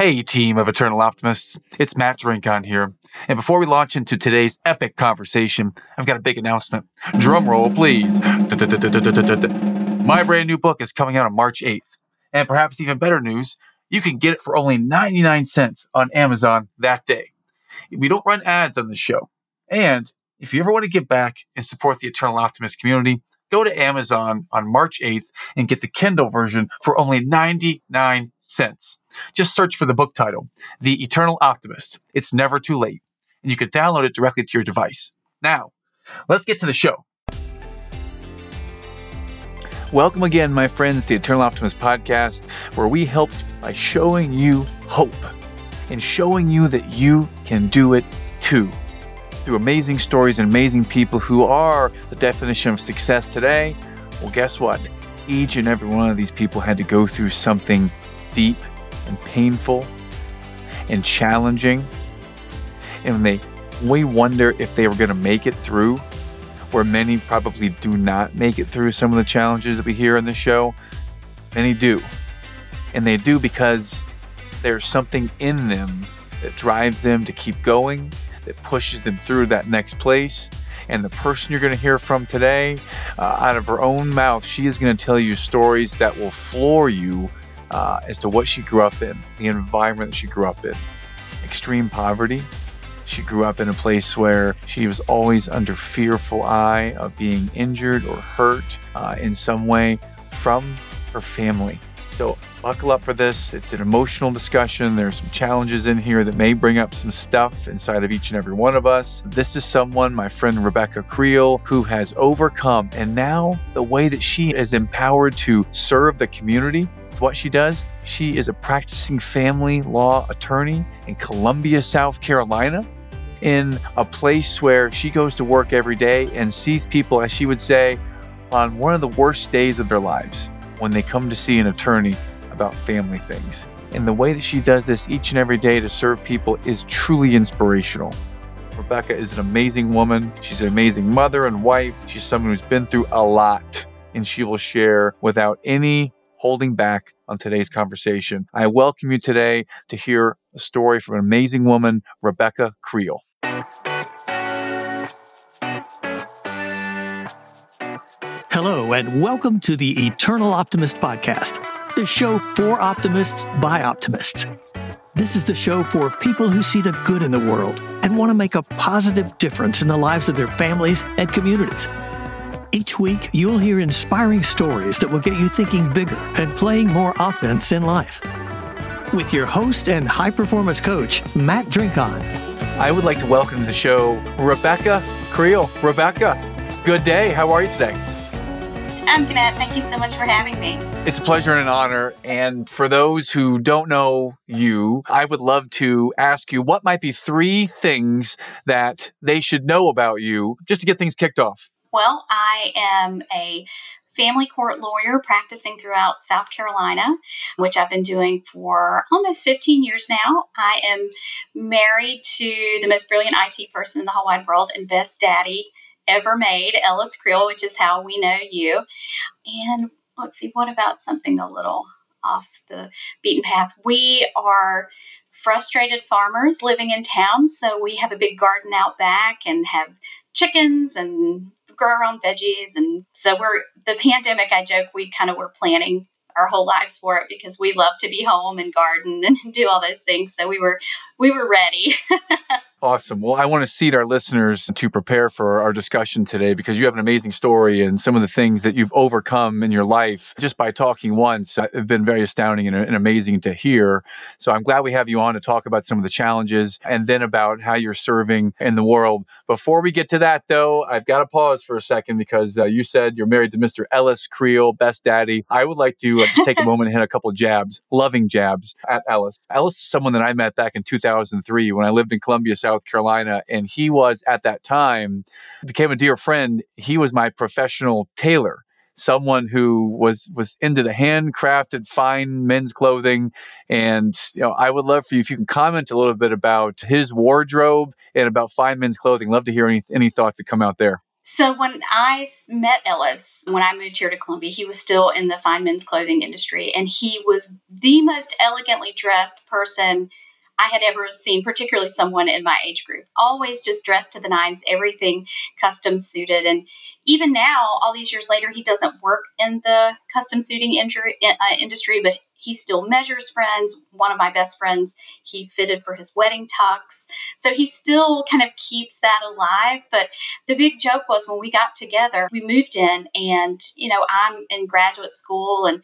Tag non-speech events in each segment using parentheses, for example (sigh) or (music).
Hey, team of Eternal Optimists. It's Matt Drinkhahn here. And before we launch into today's epic conversation, I've got a big announcement. Drum roll, please. My brand new book is coming out on March 8th. And perhaps even better news, you can get it for only 99 cents on Amazon that day. We don't run ads on the show. And if you ever want to give back and support the Eternal Optimist community, go to Amazon on March 8th and get the Kindle version for only 99 cents. Just search for the book title, The Eternal Optimist. It's never too late, and you can download it directly to your device. Now, let's get to the show. Welcome again, my friends, to the Eternal Optimist podcast, where we help by showing you hope and showing you that you can do it too through amazing stories and amazing people who are the definition of success today. Well, guess what? Each and every one of these people had to go through something deep and painful and challenging. And they we wonder if they were going to make it through, where many probably do not make it through some of the challenges that we hear in the show. Many do. And they do because there's something in them that drives them to keep going that pushes them through that next place. And the person you're going to hear from today, uh, out of her own mouth, she is going to tell you stories that will floor you uh, as to what she grew up in, the environment she grew up in. Extreme poverty. She grew up in a place where she was always under fearful eye of being injured or hurt uh, in some way from her family. So buckle up for this. It's an emotional discussion. There's some challenges in here that may bring up some stuff inside of each and every one of us. This is someone, my friend Rebecca Creel, who has overcome. And now the way that she is empowered to serve the community with what she does. She is a practicing family law attorney in Columbia, South Carolina, in a place where she goes to work every day and sees people, as she would say, on one of the worst days of their lives when they come to see an attorney about family things. And the way that she does this each and every day to serve people is truly inspirational. Rebecca is an amazing woman. She's an amazing mother and wife. She's someone who's been through a lot, and she will share without any holding back on today's conversation. I welcome you today to hear a story from an amazing woman, Rebecca Creel. Hello, and welcome to the Eternal Optimist Podcast, the show for optimists by optimists. This is the show for people who see the good in the world and want to make a positive difference in the lives of their families and communities. Each week, you'll hear inspiring stories that will get you thinking bigger and playing more offense in life. With your host and high performance coach, Matt Drinkhahn. I would like to welcome to the show Rebecca Creel. Rebecca, good day. How are you today? I'm Jeanette. Thank you so much for having me. It's a pleasure and an honor. And for those who don't know you, I would love to ask you what might be three things that they should know about you just to get things kicked off. Well, I am a family court lawyer practicing throughout South Carolina, which I've been doing for almost 15 years now. I am married to the most brilliant IT person in the whole wide world and best daddy ever made, Ellis Creel, which is how we know you. And let's see, what about something a little off the beaten path? We are frustrated farmers living in town, so we have a big garden out back and have chickens and grow our own veggies. And so we're the pandemic, I joke, we kind of were planning our whole lives for it because we love to be home and garden (laughs) and do all those things. So we were we were ready. (laughs) Awesome. Well, I want to seat our listeners to prepare for our discussion today because you have an amazing story and some of the things that you've overcome in your life just by talking once have been very astounding and, and, amazing to hear. So I'm glad we have you on to talk about some of the challenges and then about how you're serving in the world. Before we get to that, though, I've got to pause for a second because uh, you said you're married to Mr. Ellis Creel, best daddy. I would like to uh, take a moment and hit a couple jabs, loving jabs at Ellis. Ellis is someone that I met back in 2003 when I lived in Columbia, South South Carolina. And he was at that time, became a dear friend. He was my professional tailor someone who was was into the handcrafted fine men's clothing and you know i would love for you if you can comment a little bit about his wardrobe and about fine men's clothing love to hear any any thoughts that come out there So when I met Ellis, when I moved here to Columbia, he was still in the fine men's clothing industry, and he was the most elegantly dressed person I had ever seen, particularly someone in my age group. Always just dressed to the nines, everything custom suited. And even now, all these years later, he doesn't work in the custom suiting injury, uh, industry, but he still measures friends. One of my best friends, he fitted for his wedding tux. So he still kind of keeps that alive. But the big joke was when we got together, we moved in, and, you know, I'm in graduate school and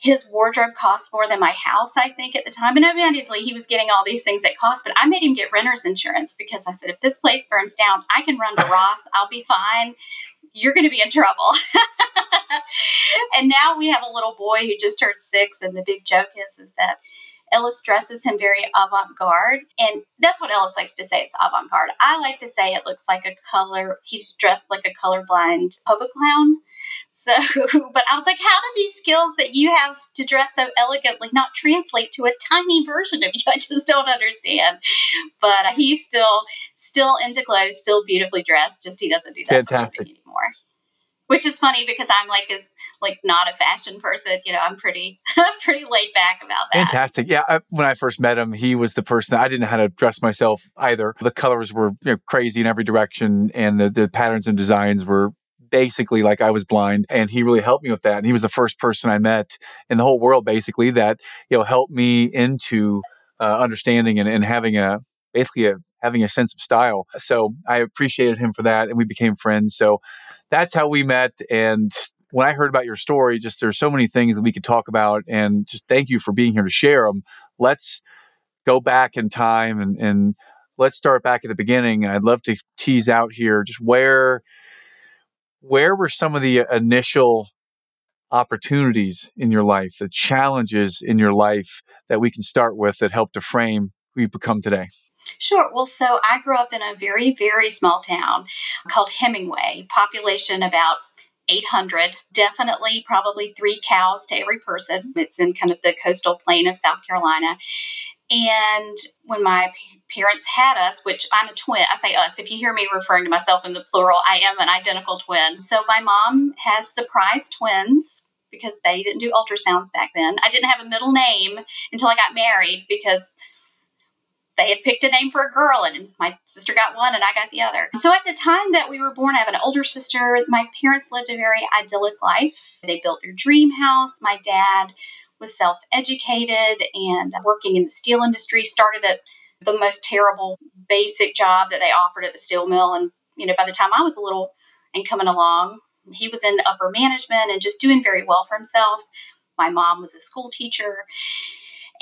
his wardrobe cost more than my house, I think, at the time. And admittedly, he was getting all these things that cost, but I made him get renter's insurance because I said, if this place burns down, I can run to Ross, I'll be fine. You're going to be in trouble. (laughs) and now we have a little boy who just turned six, and the big joke is, is that Ellis dresses him very avant garde. And that's what Ellis likes to say it's avant garde. I like to say it looks like a color, he's dressed like a colorblind Poba clown. So, (laughs) but I was like, how do these skills that you have to dress so elegantly not translate to a tiny version of you? I just don't understand. But uh, he's still still into clothes, still beautifully dressed. Just he doesn't do that Fantastic. anymore. Which is funny because I'm like as like not a fashion person. You know, I'm pretty (laughs) pretty laid back about that. Fantastic. Yeah, I, when I first met him, he was the person I didn't know how to dress myself either. The colors were you know, crazy in every direction, and the the patterns and designs were basically like I was blind and he really helped me with that. And he was the first person I met in the whole world basically that, you know, helped me into uh, understanding and, and having a, basically a, having a sense of style. So I appreciated him for that and we became friends. So that's how we met. And when I heard about your story, just there's so many things that we could talk about and just thank you for being here to share them. Let's go back in time and, and let's start back at the beginning. I'd love to tease out here just where where were some of the initial opportunities in your life, the challenges in your life that we can start with that help to frame who you've become today? Sure. Well, so I grew up in a very, very small town called Hemingway, population about 800. Definitely, probably three cows to every person. It's in kind of the coastal plain of South Carolina. And when my parents had us, which I'm a twin, I say us, if you hear me referring to myself in the plural, I am an identical twin. So my mom has surprise twins because they didn't do ultrasounds back then. I didn't have a middle name until I got married because they had picked a name for a girl and my sister got one and I got the other. So at the time that we were born, I have an older sister. My parents lived a very idyllic life. They built their dream house. My dad was self educated and working in the steel industry, started at the most terrible basic job that they offered at the steel mill. And, you know, by the time I was a little and coming along, he was in upper management and just doing very well for himself. My mom was a school teacher.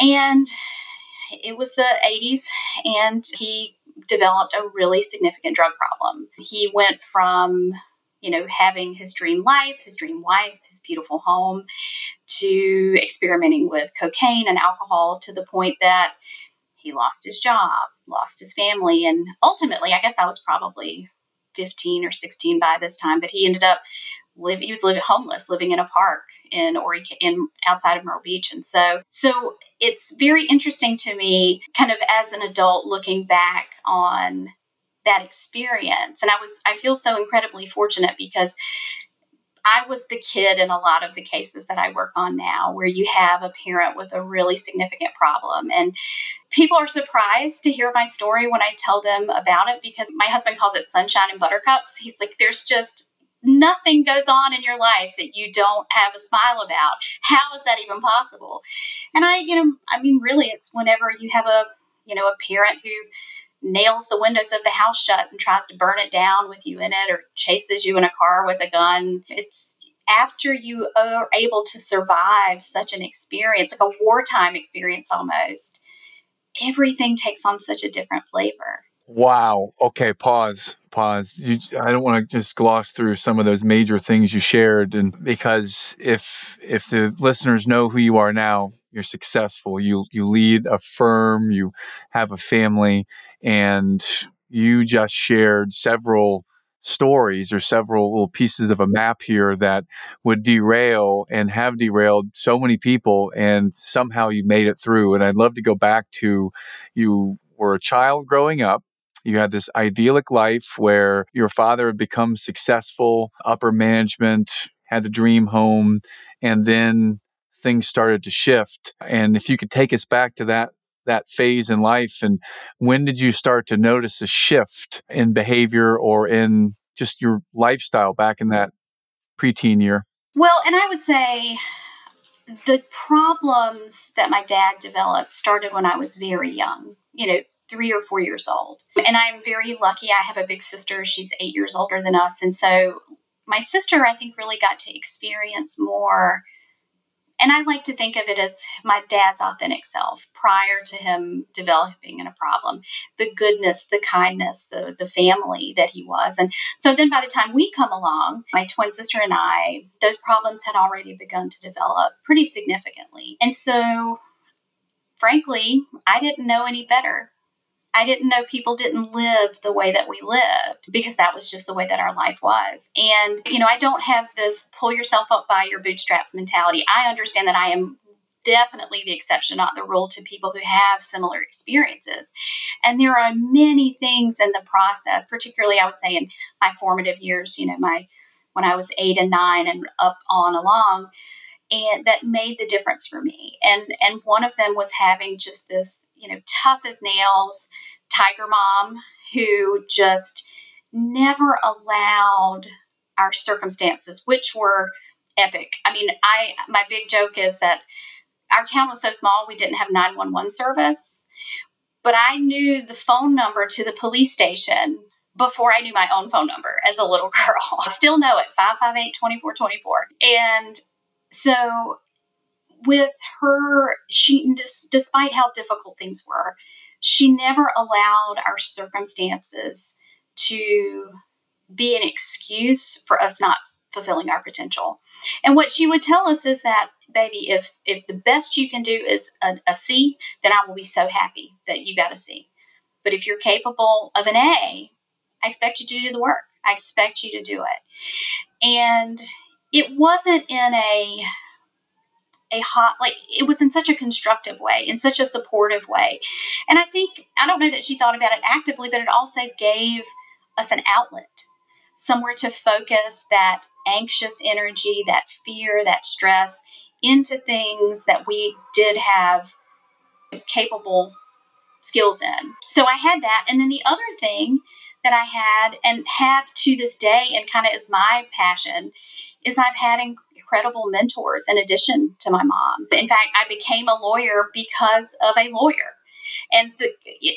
And it was the 80s, and he developed a really significant drug problem. He went from you know, having his dream life, his dream wife, his beautiful home, to experimenting with cocaine and alcohol to the point that he lost his job, lost his family, and ultimately, I guess I was probably 15 or 16 by this time, but he ended up live he was living homeless living in a park in or in outside of Myrtle Beach and so so it's very interesting to me kind of as an adult looking back on that experience. And I was, I feel so incredibly fortunate because I was the kid in a lot of the cases that I work on now, where you have a parent with a really significant problem. And people are surprised to hear my story when I tell them about it because my husband calls it sunshine and buttercups. He's like, there's just nothing goes on in your life that you don't have a smile about. How is that even possible? And I, you know, I mean, really, it's whenever you have a, you know, a parent who, nails the windows of the house shut and tries to burn it down with you in it or chases you in a car with a gun. It's after you are able to survive such an experience, like a wartime experience almost, everything takes on such a different flavor. Wow. Okay, pause. Pause. You, I don't want to just gloss through some of those major things you shared, and because if if the listeners know who you are now, you're successful. You you lead a firm. You have a family and you just shared several stories or several little pieces of a map here that would derail and have derailed so many people and somehow you made it through and i'd love to go back to you were a child growing up You had this idyllic life where your father had become successful, upper management, had the dream home, and then things started to shift. And if you could take us back to that that phase in life and when did you start to notice a shift in behavior or in just your lifestyle back in that preteen year? Well, and I would say the problems that my dad developed started when I was very young, you know, three or four years old. And I'm very lucky. I have a big sister. She's eight years older than us. And so my sister, I think, really got to experience more and I like to think of it as my dad's authentic self prior to him developing in a problem. The goodness, the kindness, the the family that he was. And so then by the time we come along, my twin sister and I, those problems had already begun to develop pretty significantly. And so frankly, I didn't know any better I didn't know people didn't live the way that we lived because that was just the way that our life was. And, you know, I don't have this pull yourself up by your bootstraps mentality. I understand that I am definitely the exception, not the rule, to people who have similar experiences. And there are many things in the process, particularly I would say in my formative years, you know, my when I was eight and nine and up on along, and that made the difference for me. And and one of them was having just this, you know, tough as nails tiger mom who just never allowed our circumstances, which were epic. I mean, I my big joke is that our town was so small we didn't have 911 service, but I knew the phone number to the police station before I knew my own phone number as a little (laughs) girl. I still know it 558 2424. And so with her she despite how difficult things were she never allowed our circumstances to be an excuse for us not fulfilling our potential. And what she would tell us is that baby if if the best you can do is a, a c then i will be so happy that you got a c. But if you're capable of an a i expect you to do the work. I expect you to do it. And it wasn't in a a hot like it was in such a constructive way in such a supportive way. And i think i don't know that she thought about it actively but it also gave us an outlet somewhere to focus that anxious energy that fear that stress into things that we did have capable skills in. So i had that and then the other thing that i had and have to this day and kind of is my passion is I've had incredible mentors in addition to my mom. In fact, I became a lawyer because of a lawyer. And the,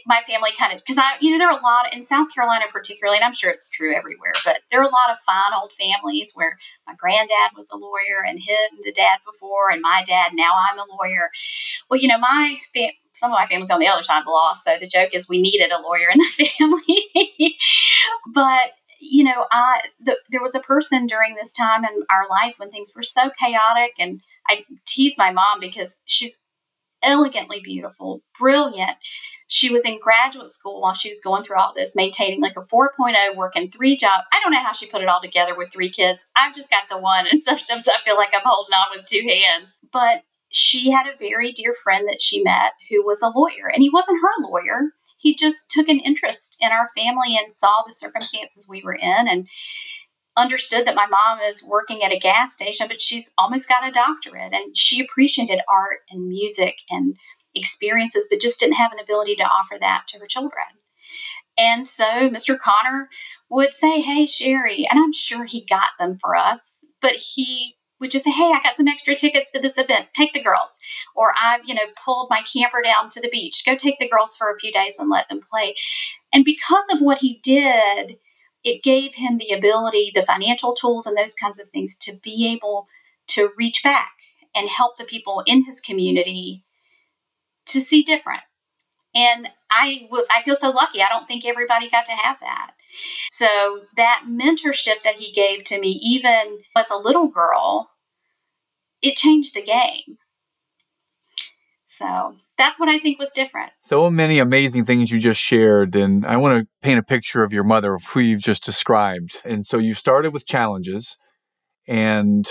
my family kind of, because I, you know, there are a lot in South Carolina, particularly, and I'm sure it's true everywhere, but there are a lot of fine old families where my granddad was a lawyer and his, the dad before, and my dad, now I'm a lawyer. Well, you know, my fam- some of my family's on the other side of the law, so the joke is we needed a lawyer in the (laughs) family. but you know, I the, there was a person during this time in our life when things were so chaotic, and I tease my mom because she's elegantly beautiful, brilliant. She was in graduate school while she was going through all this, maintaining like a 4.0, working three jobs. I don't know how she put it all together with three kids. I've just got the one, and sometimes I feel like I'm holding on with two hands. But she had a very dear friend that she met who was a lawyer, and he wasn't her lawyer he just took an interest in our family and saw the circumstances we were in and understood that my mom is working at a gas station, but she's almost got a doctorate and she appreciated art and music and experiences, but just didn't have an ability to offer that to her children. And so Mr. Connor would say, Hey, Sherry, and I'm sure he got them for us, but he would just say, Hey, I got some extra tickets to this event. Take the girls. Or I've, you know, pulled my camper down to the beach. Go take the girls for a few days and let them play. And because of what he did, it gave him the ability, the financial tools, and those kinds of things to be able to reach back and help the people in his community to see different. And I, I feel so lucky. I don't think everybody got to have that. So that mentorship that he gave to me, even as a little girl, it changed the game. So that's what I think was different. So many amazing things you just shared. And I want to paint a picture of your mother, of who you've just described. And so you started with challenges. And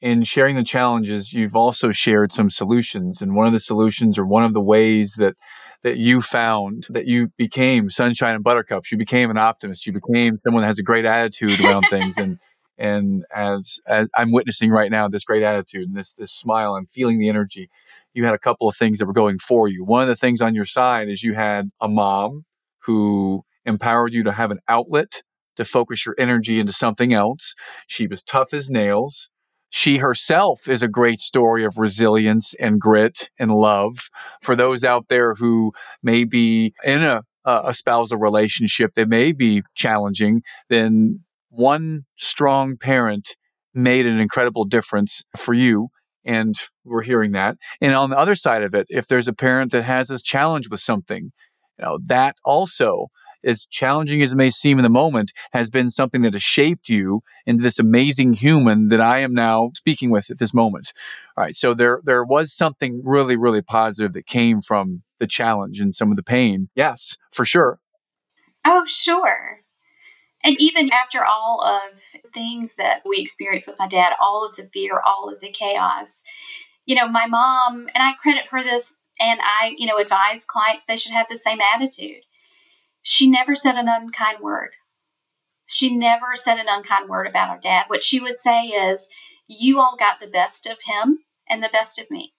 in sharing the challenges, you've also shared some solutions. And one of the solutions, or one of the ways that that you found that you became sunshine and buttercups. You became an optimist. You became someone that has a great attitude around things. And and as as I'm witnessing right now, this great attitude and this this smile, I'm feeling the energy. You had a couple of things that were going for you. One of the things on your side is you had a mom who empowered you to have an outlet to focus your energy into something else. She was tough as nails. She herself is a great story of resilience and grit and love for those out there who may be in a, a spousal relationship that may be challenging. Then one strong parent made an incredible difference for you. And we're hearing that. And on the other side of it, if there's a parent that has a challenge with something, you know, that also as challenging as it may seem in the moment, has been something that has shaped you into this amazing human that I am now speaking with at this moment. All right. So there, there was something really, really positive that came from the challenge and some of the pain. Yes, for sure. Oh, sure. And even after all of things that we experienced with my dad, all of the fear, all of the chaos, you know, my mom, and I credit her this, and I, you know, advise clients they should have the same attitude. She never said an unkind word. She never said an unkind word about our dad. What she would say is, You all got the best of him and the best of me.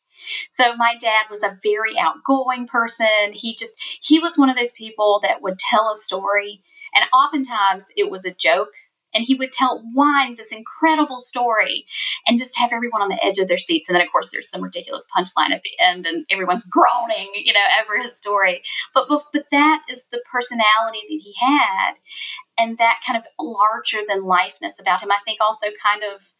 So my dad was a very outgoing person. He just, he was one of those people that would tell a story, and oftentimes it was a joke and he would tell whine this incredible story and just have everyone on the edge of their seats. And then of course there's some ridiculous punchline at the end and everyone's groaning you know over his story. But but, but that is the personality that he had and that kind of larger than lifeness about him. I think also kind of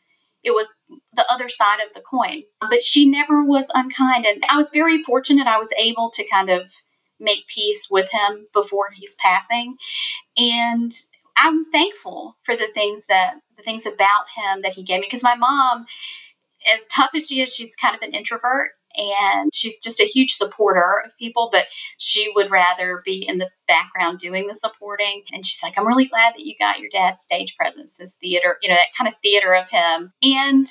it was the other side of the coin. But she never was unkind and i was very fortunate i was able to kind of make peace with him before he's passing. And I'm thankful for the things that the things about him that he gave me. Because my mom as tough as she is she's kind of an introvert and she's just a huge supporter of people but she would rather be in the background doing the supporting. And she's like i'm really glad that you got your dad's stage presence his theater you know that kind of theater of him. And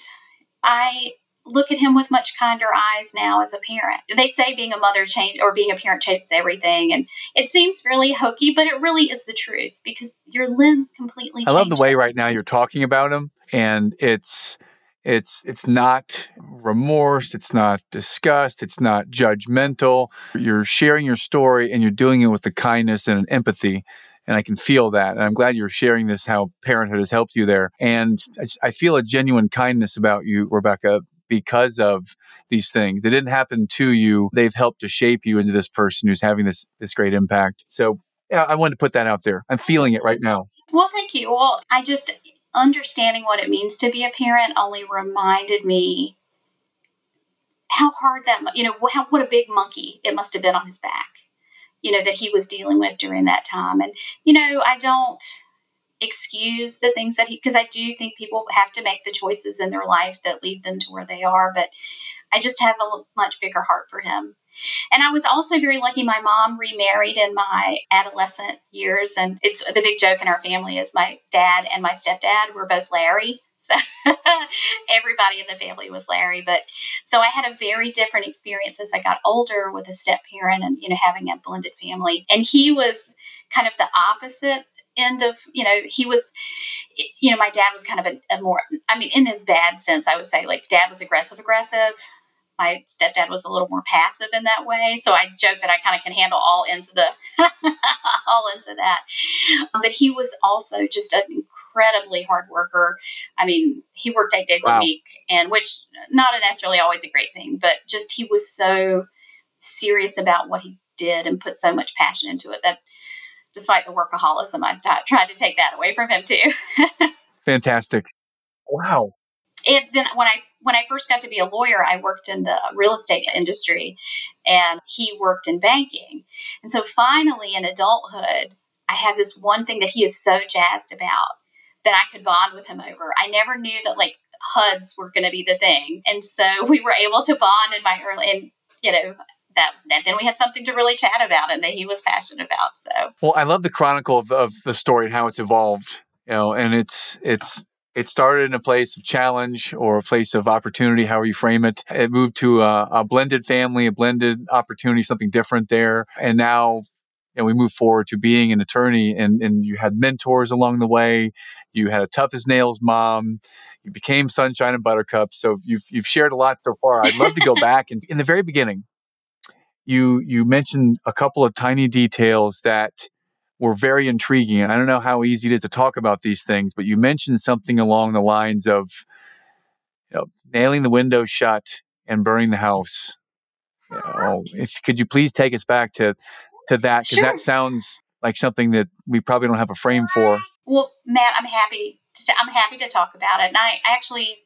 i look at him with much kinder eyes now as a parent. They say being a mother change or being a parent changes everything, and it seems really hokey, but it really is the truth because your lens completely. I love the way right now you're talking about him, and it's it's it's not remorse, it's not disgust, it's not judgmental. You're sharing your story, and you're doing it with the kindness and an empathy and I can feel that. And I'm glad you're sharing this, how parenthood has helped you there. And I, feel a genuine kindness about you, Rebecca, because of these things. They didn't happen to you. They've helped to shape you into this person who's having this this great impact. So yeah, I wanted to put that out there. I'm feeling it right now. Well, thank you. Well, I just understanding what it means to be a parent only reminded me how hard that you know how, what a big monkey it must have been on his back you know that he was dealing with during that time and you know i don't excuse the things that he because I do think people have to make the choices in their life that lead them to where they are. But I just have a much bigger heart for him. And I was also very lucky. My mom remarried in my adolescent years, and it's the big joke in our family is my dad and my stepdad were both Larry. So (laughs) everybody in the family was Larry. But so I had a very different experience as I got older with a step parent and you know having a blended family. And he was kind of the opposite end of you know he was you know my dad was kind of a, a, more i mean in his bad sense i would say like dad was aggressive aggressive. My stepdad was a little more passive in that way. So i joke that i kind of can handle all ends of the (laughs) all ends of that. Um, but he was also just an incredibly hard worker. I mean he worked eight days wow. a week and which not necessarily always a great thing but just he was so serious about what he did and put so much passion into it that despite the workaholism, I've t- tried to take that away from him too. (laughs) Fantastic. Wow. It, then when I when I first got to be a lawyer, I worked in the real estate industry, and he worked in banking. And so finally, in adulthood, I have this one thing that he is so jazzed about that I could bond with him over. I never knew that like HUDs were going to be the thing, and so (laughs) we were able to bond in my early and you know that then we had something to really chat about and that he was passionate about. So well, I love the chronicle of, of the story and how it's evolved. You know, and it's it's it started in a place of challenge or a place of opportunity, however you frame it. It moved to a, a blended family, a blended opportunity, something different there. And now and we move forward to being an attorney and, and you had mentors along the way you had a tough as nails mom you became sunshine and buttercup so you've, you've shared a lot so far i'd love to go (laughs) back and in the very beginning you you mentioned a couple of tiny details that were very intriguing i don't know how easy it is to talk about these things but you mentioned something along the lines of you know, nailing the window shut and burning the house Oh, if could you please take us back to to that because sure. that sounds like something that we probably don't have a frame for. Well, Matt, I'm happy. To, I'm happy to talk about it, and I actually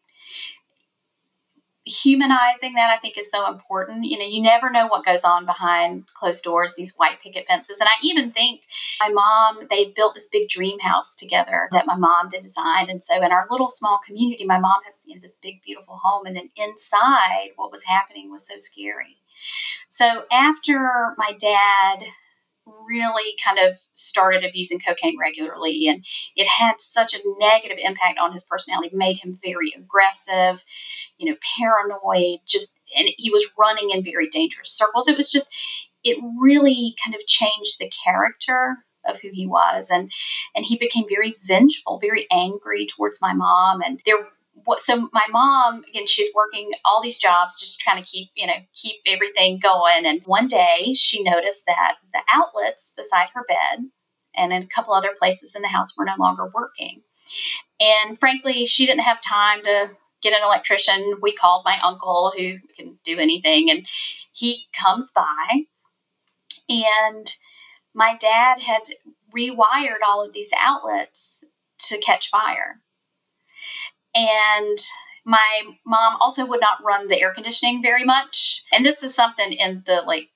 humanizing that I think is so important. You know, you never know what goes on behind closed doors, these white picket fences. And I even think my mom, they built this big dream house together that my mom did design. And so in our little small community, my mom has you know, this big, beautiful home. And then inside, what was happening was so scary. So after my dad really kind of started abusing cocaine regularly and it had such a negative impact on his personality made him very aggressive you know paranoid just and he was running in very dangerous circles. It was just it really kind of changed the character of who he was and and he became very vengeful very angry towards my mom and there what so my mom again she's working all these jobs just trying to keep you know keep everything going and one day she noticed that the outlets beside her bed and in a couple other places in the house were no longer working. And frankly she didn't have time to get an electrician. We called my uncle who can do anything and he comes by. And my dad had rewired all of these outlets to catch fire. And my mom also would not run the air conditioning very much. And this is something in the like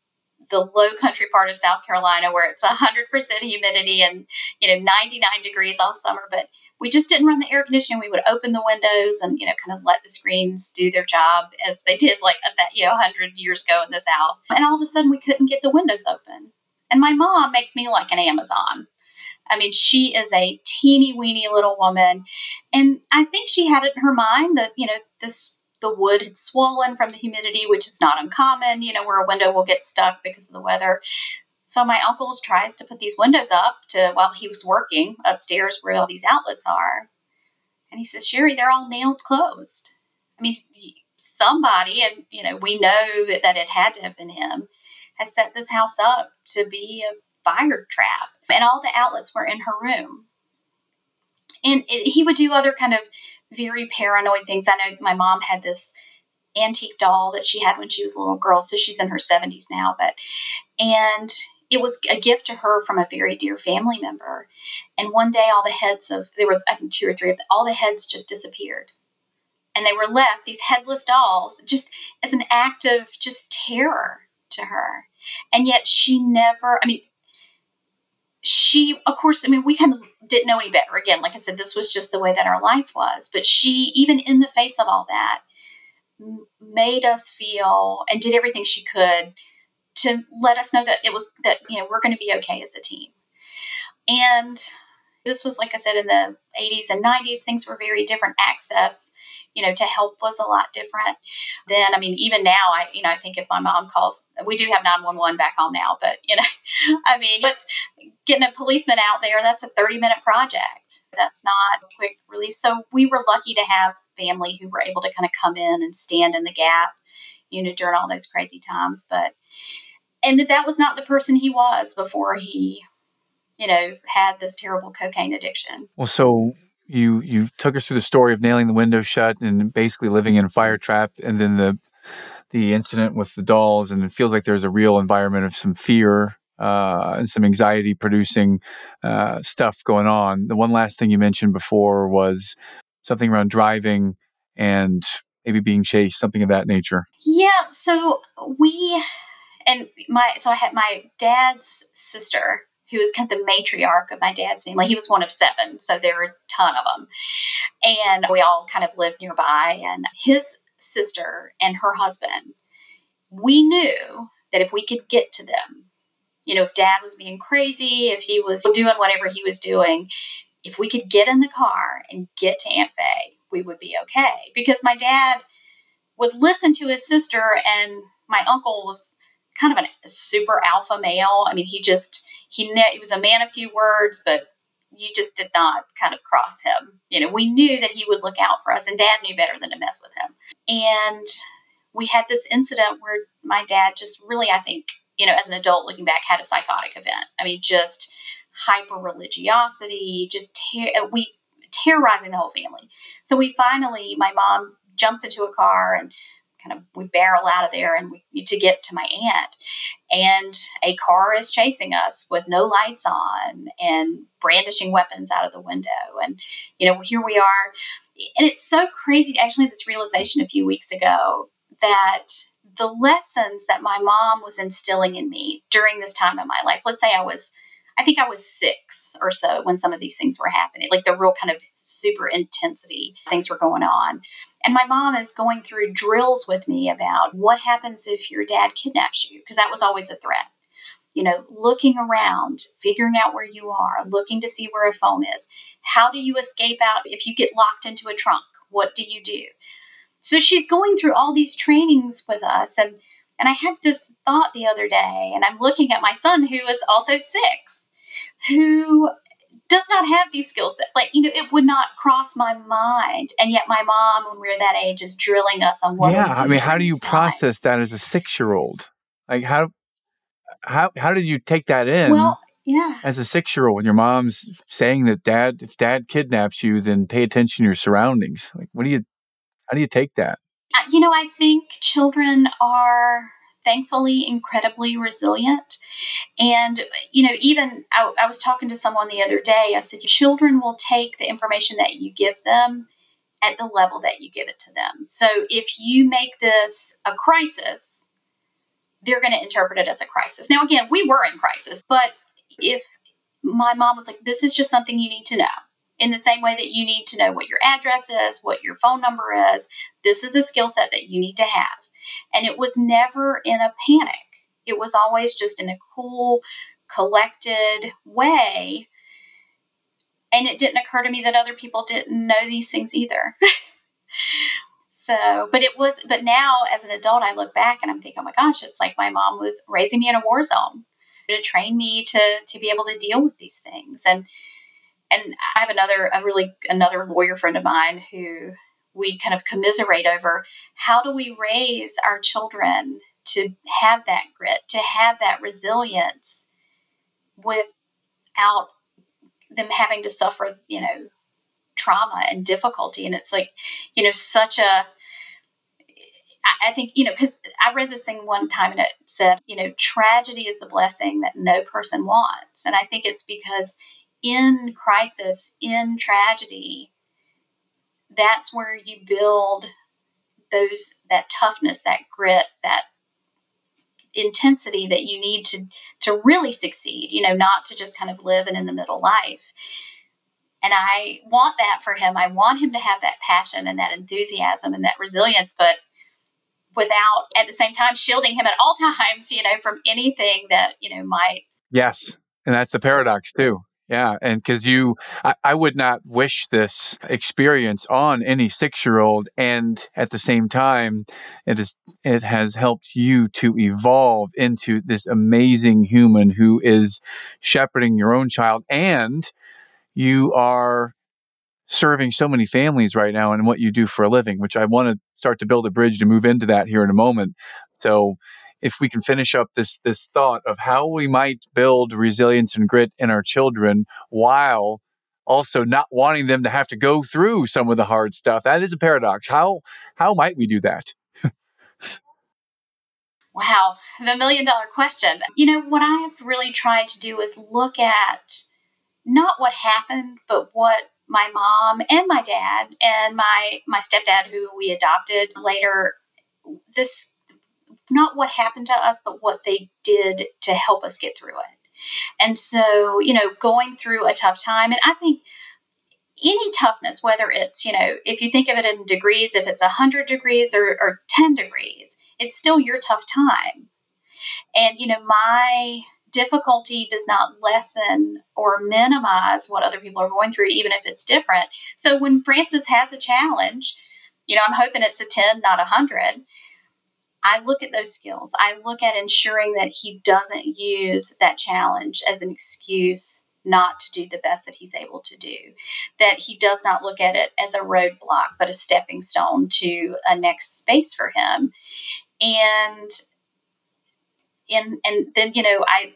the low country part of South Carolina where it's 100% humidity and, you know, 99 degrees all summer. But we just didn't run the air conditioning. We would open the windows and, you know, kind of let the screens do their job as they did like that, you know, 100 years ago in the South. And all of a sudden we couldn't get the windows open. And my mom makes me like an Amazon. I mean, she is a teeny weeny little woman. And I think she had it in her mind that, you know, this the wood had swollen from the humidity, which is not uncommon, you know, where a window will get stuck because of the weather. So my uncle tries to put these windows up to while he was working upstairs where all these outlets are. And he says, Sherry, they're all nailed closed. I mean, somebody, and you know, we know that it had to have been him, has set this house up to be a fire trap and all the outlets were in her room. And it, he would do other kind of very paranoid things. I know my mom had this antique doll that she had when she was a little girl, so she's in her 70s now, but and it was a gift to her from a very dear family member. And one day, all the heads of there were, I think, two or three of them, all the heads just disappeared. And they were left, these headless dolls, just as an act of just terror to her. And yet she never, I mean, she, of course, I mean, we kind of didn't know any better. Again, like I said, this was just the way that our life was. But she, even in the face of all that, m- made us feel and did everything she could to let us know that it was that you know we're going to be okay as a team. And this was, like I said, in the 80s and 90s. Things were very different. Access you know, to help was a lot different. Then, I mean, even now, I, you know, I think if my mom calls, we do have 911 back home now, but, you know, (laughs) I mean, it's getting a policeman out there, that's a 30 minute project. That's not a quick release. So we were lucky to have family who were able to kind of come in and stand in the gap, you know, during all those crazy times. But, and that was not the person he was before he, you know, had this terrible cocaine addiction. Well, so you you took us through the story of nailing the window shut and basically living in a fire trap, and then the the incident with the dolls, and it feels like there's a real environment of some fear uh, and some anxiety producing uh, stuff going on. The one last thing you mentioned before was something around driving and maybe being chased, something of that nature. Yeah. So we and my so I had my dad's sister who was kind of the matriarch of my dad's family. He was one of seven, so there were a ton of them. And we all kind of lived nearby. And his sister and her husband, we knew that if we could get to them, you know, if dad was being crazy, if he was doing whatever he was doing, if we could get in the car and get to Aunt Faye, we would be okay. Because my dad would listen to his sister, and my uncle was kind of a super alpha male. I mean, he just he he was a man of few words, but you just did not kind of cross him. You know, we knew that he would look out for us, and Dad knew better than to mess with him. And we had this incident where my dad just really, I think, you know, as an adult looking back, had a psychotic event. I mean, just hyper religiosity, just ter- uh, we terrorizing the whole family. So we finally, my mom jumps into a car and kind of we barrel out of there and we need to get to my aunt. And a car is chasing us with no lights on and brandishing weapons out of the window. And you know here we are. And it's so crazy actually this realization a few weeks ago that the lessons that my mom was instilling in me during this time in my life let's say i was I think I was six or so when some of these things were happening, like the real kind of super intensity things were going on. And my mom is going through drills with me about what happens if your dad kidnaps you, because that was always a threat. You know, looking around, figuring out where you are, looking to see where a phone is. How do you escape out if you get locked into a trunk? What do you do? So she's going through all these trainings with us. And, and I had this thought the other day, and I'm looking at my son who is also six who does not have these skill sets. Like, you know, it would not cross my mind. And yet my mom, when we were that age, is drilling us on what Yeah. I mean, how do you process that as a six year old? Like how how how did you take that in? Well, yeah. As a six year old, when your mom's saying that dad if dad kidnaps you, then pay attention to your surroundings. Like what do you how do you take that? You know, I think children are thankfully incredibly resilient. And, you know, even I, I was talking to someone the other day, I said, children will take the information that you give them at the level that you give it to them. So if you make this a crisis, they're going to interpret it as a crisis. Now, again, we were in crisis, but if my mom was like, this is just something you need to know, in the same way that you need to know what your address is, what your phone number is, this is a skill set that you need to have. And it was never in a panic, it was always just in a cool, collected way. And it didn't occur to me that other people didn't know these things either. (laughs) so, but it was, but now as an adult, I look back and I'm thinking, oh my gosh, it's like my mom was raising me in a war zone to train me to to be able to deal with these things and and I have another a really another lawyer friend of mine who we kind of commiserate over how do we raise our children to have that grit, to have that resilience without them having to suffer, you know, trauma and difficulty. And it's like, you know, such a, I think, you know, because I read this thing one time and it said, you know, tragedy is the blessing that no person wants. And I think it's because in crisis, in tragedy, that's where you build those that toughness, that grit, that intensity that you need to to really succeed you know not to just kind of live an in the middle life. And i want that for him. I want him to have that passion and that enthusiasm and that resilience but without at the same time shielding him at all (laughs) times you know from anything that you know might yes. And that's the paradox too yeah. And because you, I, I, would not wish this experience on any six year old. And at the same time, it is, it has helped you to evolve into this amazing human who is shepherding your own child. And you are serving so many families right now in what you do for a living, which I want to start to build a bridge to move into that here in a moment. So, if we can finish up this this thought of how we might build resilience and grit in our children while also not wanting them to have to go through some of the hard stuff that is a paradox. How how might we do that? Wow the million dollar question. You know what i have really tried to do is look at not what happened but what my mom and my dad and my my stepdad who we adopted later this not what happened to us, but what they did to help us get through it. And so, you know, going through a tough time, and I think any toughness, whether it's, you know, if you think of it in degrees, if it's 100 degrees or, or 10 degrees, it's still your tough time. And, you know, my difficulty does not lessen or minimize what other people are going through, even if it's different. So when Francis has a challenge, you know, I'm hoping it's a 10, not a 100. I look at those skills. I look at ensuring that he doesn't use that challenge as an excuse not to do the best that he's able to do. That he does not look at it as a roadblock, but a stepping stone to a next space for him. And and and then you know I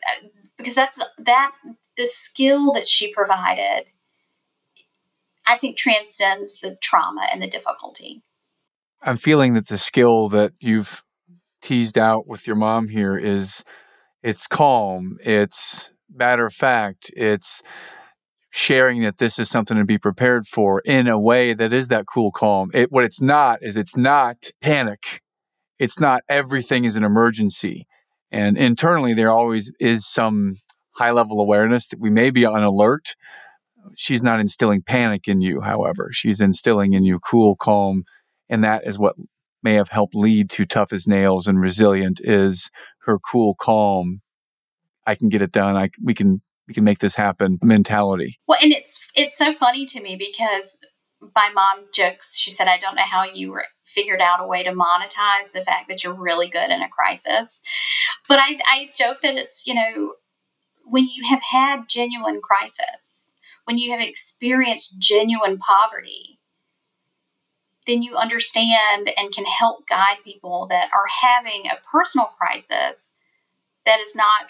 because that's that the skill that she provided I think transcends the trauma and the difficulty. I'm feeling that the skill that you've teased out with your mom here is it's calm, it's matter of fact, it's sharing that this is something to be prepared for in a way that is that cool calm. It, what it's not is it's not panic. It's not everything is an emergency. And internally, there always is some high level awareness that we may be on alert. She's not instilling panic in you, however. She's instilling in you cool, calm. And that is what may have helped lead to tough as nails and resilient is her cool, calm. I can get it done. I, we can we can make this happen mentality. Well, and it's it's so funny to me because my mom jokes. She said, "I don't know how you were figured out a way to monetize the fact that you're really good in a crisis. But I, I joke that it's, you know, when you have had genuine crisis, when you have experienced genuine poverty, then you understand and can help guide people that are having a personal crisis that is not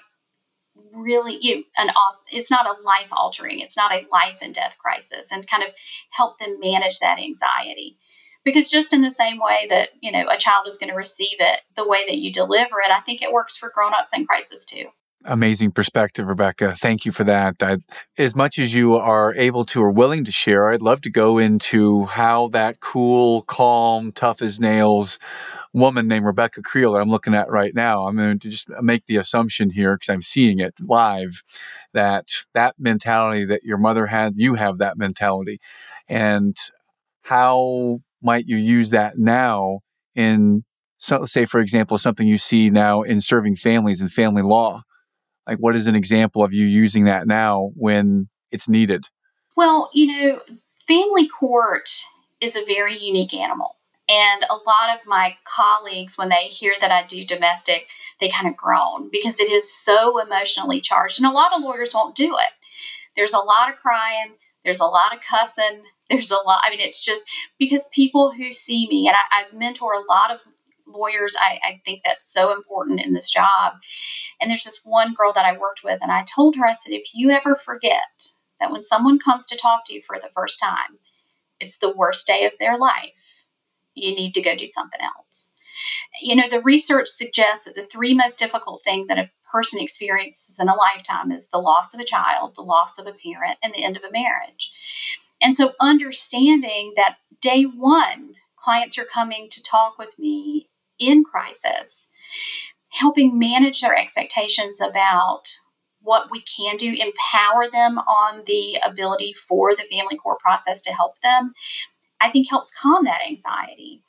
really you an off it's not a life altering it's not a life and death crisis and kind of help them manage that anxiety. Because just in the same way that you know a child is going to receive it the way that you deliver it i think it works for grown-ups in crisis too amazing perspective rebecca. Thank you for that. I, as much as you are able to or willing to share i'd love to go into how that cool calm tough as nails woman named rebecca creel that i'm looking at right now i'm going to just make the assumption here because i'm seeing it live that that mentality that your mother had you have that mentality. And how might you use that now in so, say for example something you see now in serving families and family law like what is an example of you using that now when it's needed well you know family court is a very unique animal and a lot of my colleagues when they hear that i do domestic they kind of groan because it is so emotionally charged and a lot of lawyers won't do it there's a lot of crying there's a lot of cussing (laughs) there's a lot. I mean, it's just because people who see me, and I, I mentor a lot of lawyers. I, I think that's so important in this job. And there's this one girl that I worked with, and I told her, I said, if you ever forget that when someone comes to talk to you for the first time, it's the worst day of their life, you need to go do something else. You know, the research suggests that the three most difficult things that a person experiences in a lifetime is the loss of a child, the loss of a parent, and the end of a marriage. And so understanding that day one, clients are coming to talk with me in crisis, helping manage their expectations about what we can do, empower them on the ability for the family court process to help them, I think helps calm that anxiety.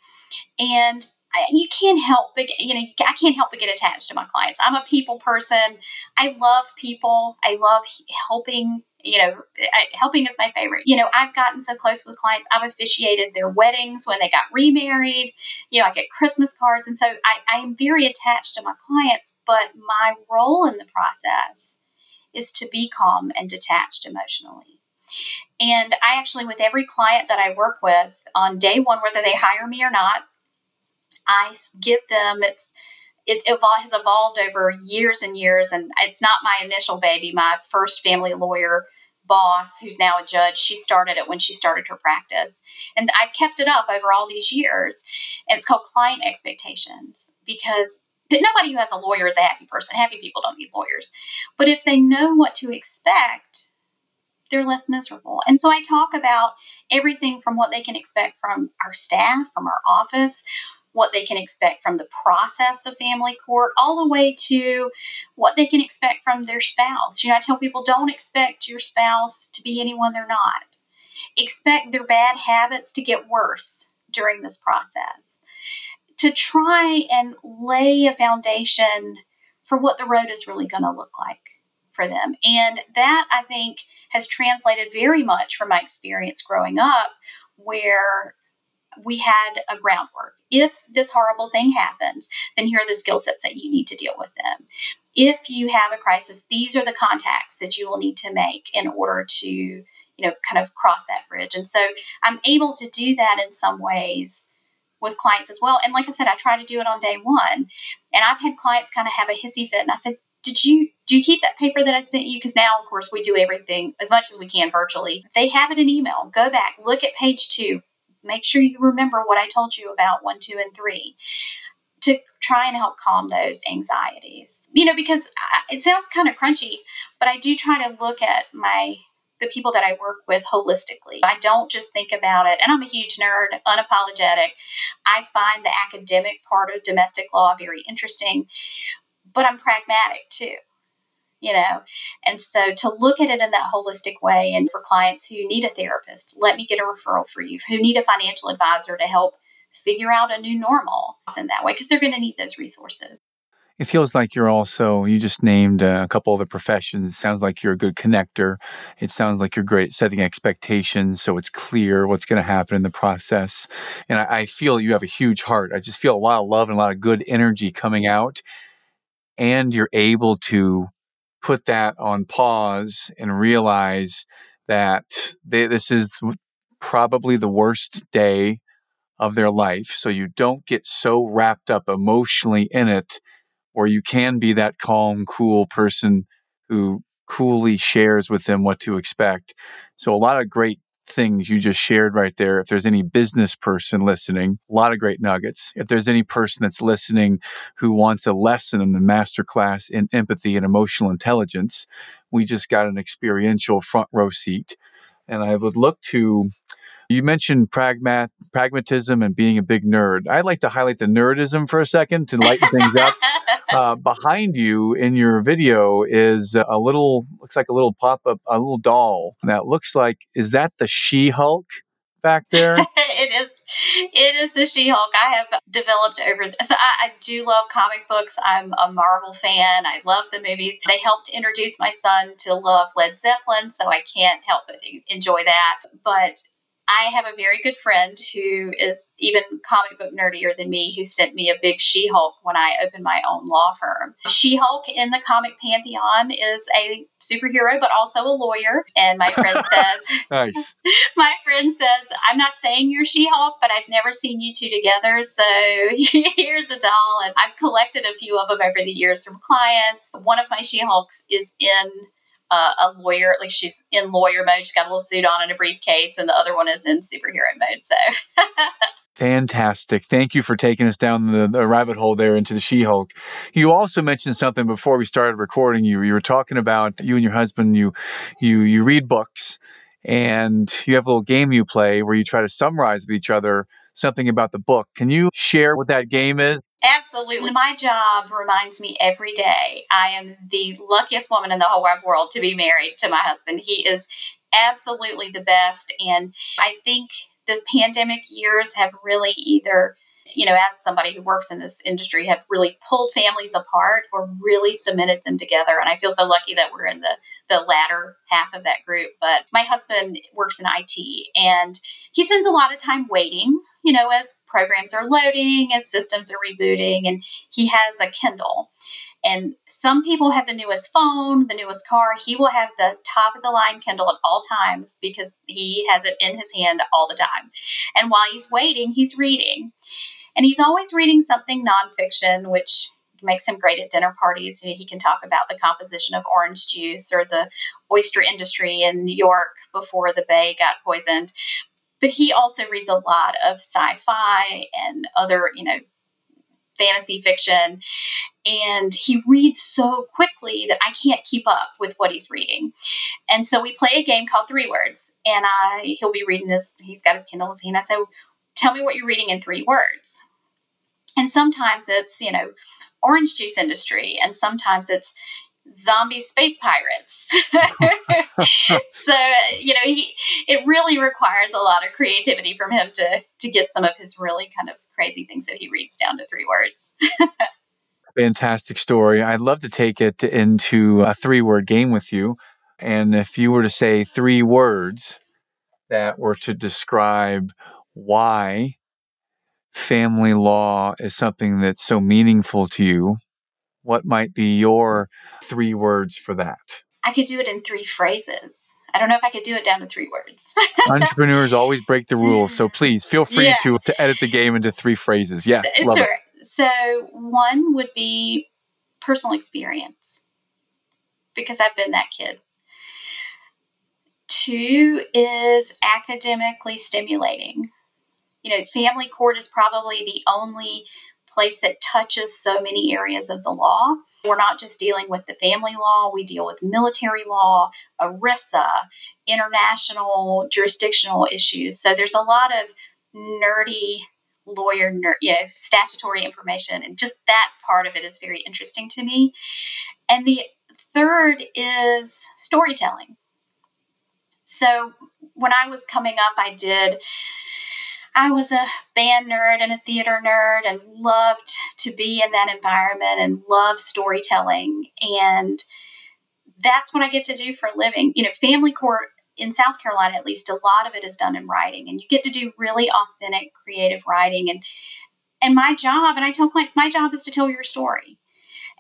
And you can't help but you know I can't help but get attached to my clients. I'm a people person. I love people. I love helping you know, helping is my favorite. You know, I've gotten so close with clients. I've officiated their weddings when they got remarried. You know, I get Christmas cards. And so I, I am very attached to my clients, but my role in the process is to be calm and detached emotionally. And I actually, with every client that I work with on day one, whether they hire me or not, I give them it's it has evolved over years and years and it's not my initial baby my first family lawyer boss, who's now a judge, she started it when she started her practice. And I've kept it up over all these years. And it's called client expectations because nobody who has a lawyer is a happy person. Happy people don't need lawyers. But if they know what to expect, they're less miserable. And so I talk about everything from what they can expect from our staff, from our office, what they can expect from the process of family court, all the way to what they can expect from their spouse. You know, I tell people don't expect your spouse to be anyone they're not. Expect their bad habits to get worse during this process. To try and lay a foundation for what the road is really going to look like for them. And that I think has translated very much from my experience growing up, where we had a groundwork. If this horrible thing happens, then here are the skill sets that you need to deal with them. If you have a crisis, these are the contacts that you will need to make in order to, you know, kind of cross that bridge. And so I'm able to do that in some ways with clients as well. And like I said, I try to do it on day one. And I've had clients kind of have a hissy fit, and I said, "Did you do you keep that paper that I sent you? Because now, of course, we do everything as much as we can virtually. they have it in email. Go back, look at page two. Make sure you remember what I told you about one, two, and three To try and help calm those anxieties. You know, because uh, it sounds kind of crunchy, but I do try to look at my the people that I work with holistically. I don't just think about it, and I'm a huge nerd, unapologetic. I find the academic part of domestic law very interesting, but I'm pragmatic too. You know, and so to look at it in that holistic way, and for clients who need a therapist, let me get a referral for you, who need a financial advisor to help figure out a new normal in that way, because they're going to need those resources. It feels like you're also, you just named a couple of the professions. It sounds like you're a good connector. It sounds like you're great at setting expectations so it's clear what's going to happen in the process. And I, I, feel you have a huge heart. I just feel a lot of love and a lot of good energy coming out. And you're able to put that on pause and realize that they, this is probably the worst day of their life. So you don't get so wrapped up emotionally in it or you can be that calm, cool person who coolly shares with them what to expect. So a lot of great things you just shared right there. If there's any business person listening, a lot of great nuggets. If there's any person that's listening who wants a lesson in the masterclass in empathy and emotional intelligence, we just got an experiential front row seat. And I would look to you mentioned pragmat pragmatism and being a big nerd. I'd like to highlight the nerdism for a second to lighten things up. (laughs) Uh, behind you in your video is a little, looks like a little pop up, a little doll that looks like, is that the She Hulk back (laughs) there? it is. It is the She Hulk. I have developed over. So I, I, do love comic books. I'm a Marvel fan. I love the movies. They helped introduce my son to love Led Zeppelin, so I can't help but enjoy that. But I have a very good friend who is even comic book nerdier than me who sent me a big She Hulk when I opened my own law firm. She Hulk in the comic pantheon is a superhero, but also a lawyer. And my friend (laughs) says, nice. (laughs) my friend says, I'm not saying you're She Hulk, but I've never seen you two together. So (laughs) here's a doll. And I've collected a few of them over the years from clients. One of my She Hulks is in uh, a lawyer, like she's in lawyer mode. She's got a little suit on and a briefcase, and the other one is in superhero mode. So. (laughs) Fantastic. Thank you for taking us down the, the rabbit hole there into the She Hulk. You also mentioned something before we started recording. You you were talking about you and your husband. You you you read books, and you have a little game you play where you try to summarize with each other something about the book. Can you share what that game is? Absolutely. My job reminds me every day I am the luckiest woman in the whole wide world to be married to my husband. He is absolutely the best. And I think the pandemic years have really either you know, as somebody who works in this industry, have really pulled families apart or really cemented them together. And I feel so lucky that we're in the the latter half of that group. But my husband works in IT, and he spends a lot of time waiting you know, as programs are loading, as systems are rebooting, and he has a Kindle. And some people have the newest phone, the newest car. He will have the top of the line Kindle at all times because he has it in his hand all the time. And while he's waiting, he's reading. And he's always reading something nonfiction, which makes him great at dinner parties. He can talk about the composition of orange juice or the oyster industry in New York before the bay got poisoned but he also reads a lot of sci-fi and other, you know, fantasy fiction. And he reads so quickly that I can't keep up with what he's reading. And so we play a game called Three Words. And I he'll be reading his, he's got his Kindle in his hand. I say, tell me what you're reading in three words. And sometimes it's, you know, orange juice industry. And sometimes it's, zombie space pirates. (laughs) (laughs) so you know, he it really requires a lot of creativity from him to to get some of his really kind of crazy things that he reads down to three words. (laughs) Fantastic story. I'd love to take it into a three word game with you. And if you were to say three words that were to describe why family law is something that's so meaningful to you, what might be your three words for that? I could do it in three phrases. I don't know if I could do it down to three words. (laughs) Entrepreneurs always break the rules, so please feel free yeah. to, to edit the game into three phrases. Yes, so, sure. It. So one would be personal experience because I've been that kid. Two is academically stimulating. You know, family court is probably the only place that touches so many areas of the law. We're not just dealing with the family law, we deal with military law, ERISA, international jurisdictional issues. So there's a lot of nerdy lawyer, ner- you know, statutory information, and just that part of it is very interesting to me. And the third is storytelling. So when I was coming up, I did I was a band nerd and a theater nerd and loved to be in that environment and love storytelling. And that's what I get to do for a living. You know, family court in South Carolina, at least, a lot of it is done in writing, and you get to do really authentic, creative writing. And and my job, and I tell clients, my job is to tell your story.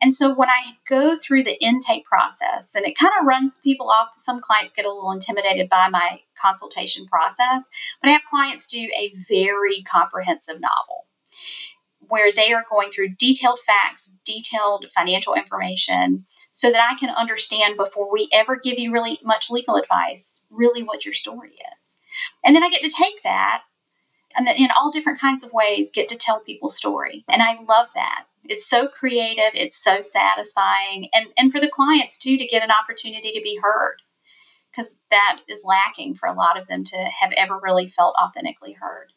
And so when I go through the intake process, and it kind of runs people off, some clients get a little intimidated by my consultation process, but I have clients do a very comprehensive novel where they are going through detailed facts, detailed financial information, so that I can understand before we ever give you really much legal advice, really what your story is. And then I get to take that and in all different kinds of ways get to tell people's story. And I love that. It's so creative, it's so satisfying, and, and for the clients too to get an opportunity to be heard because that is lacking for a lot of them to have ever really felt authentically heard.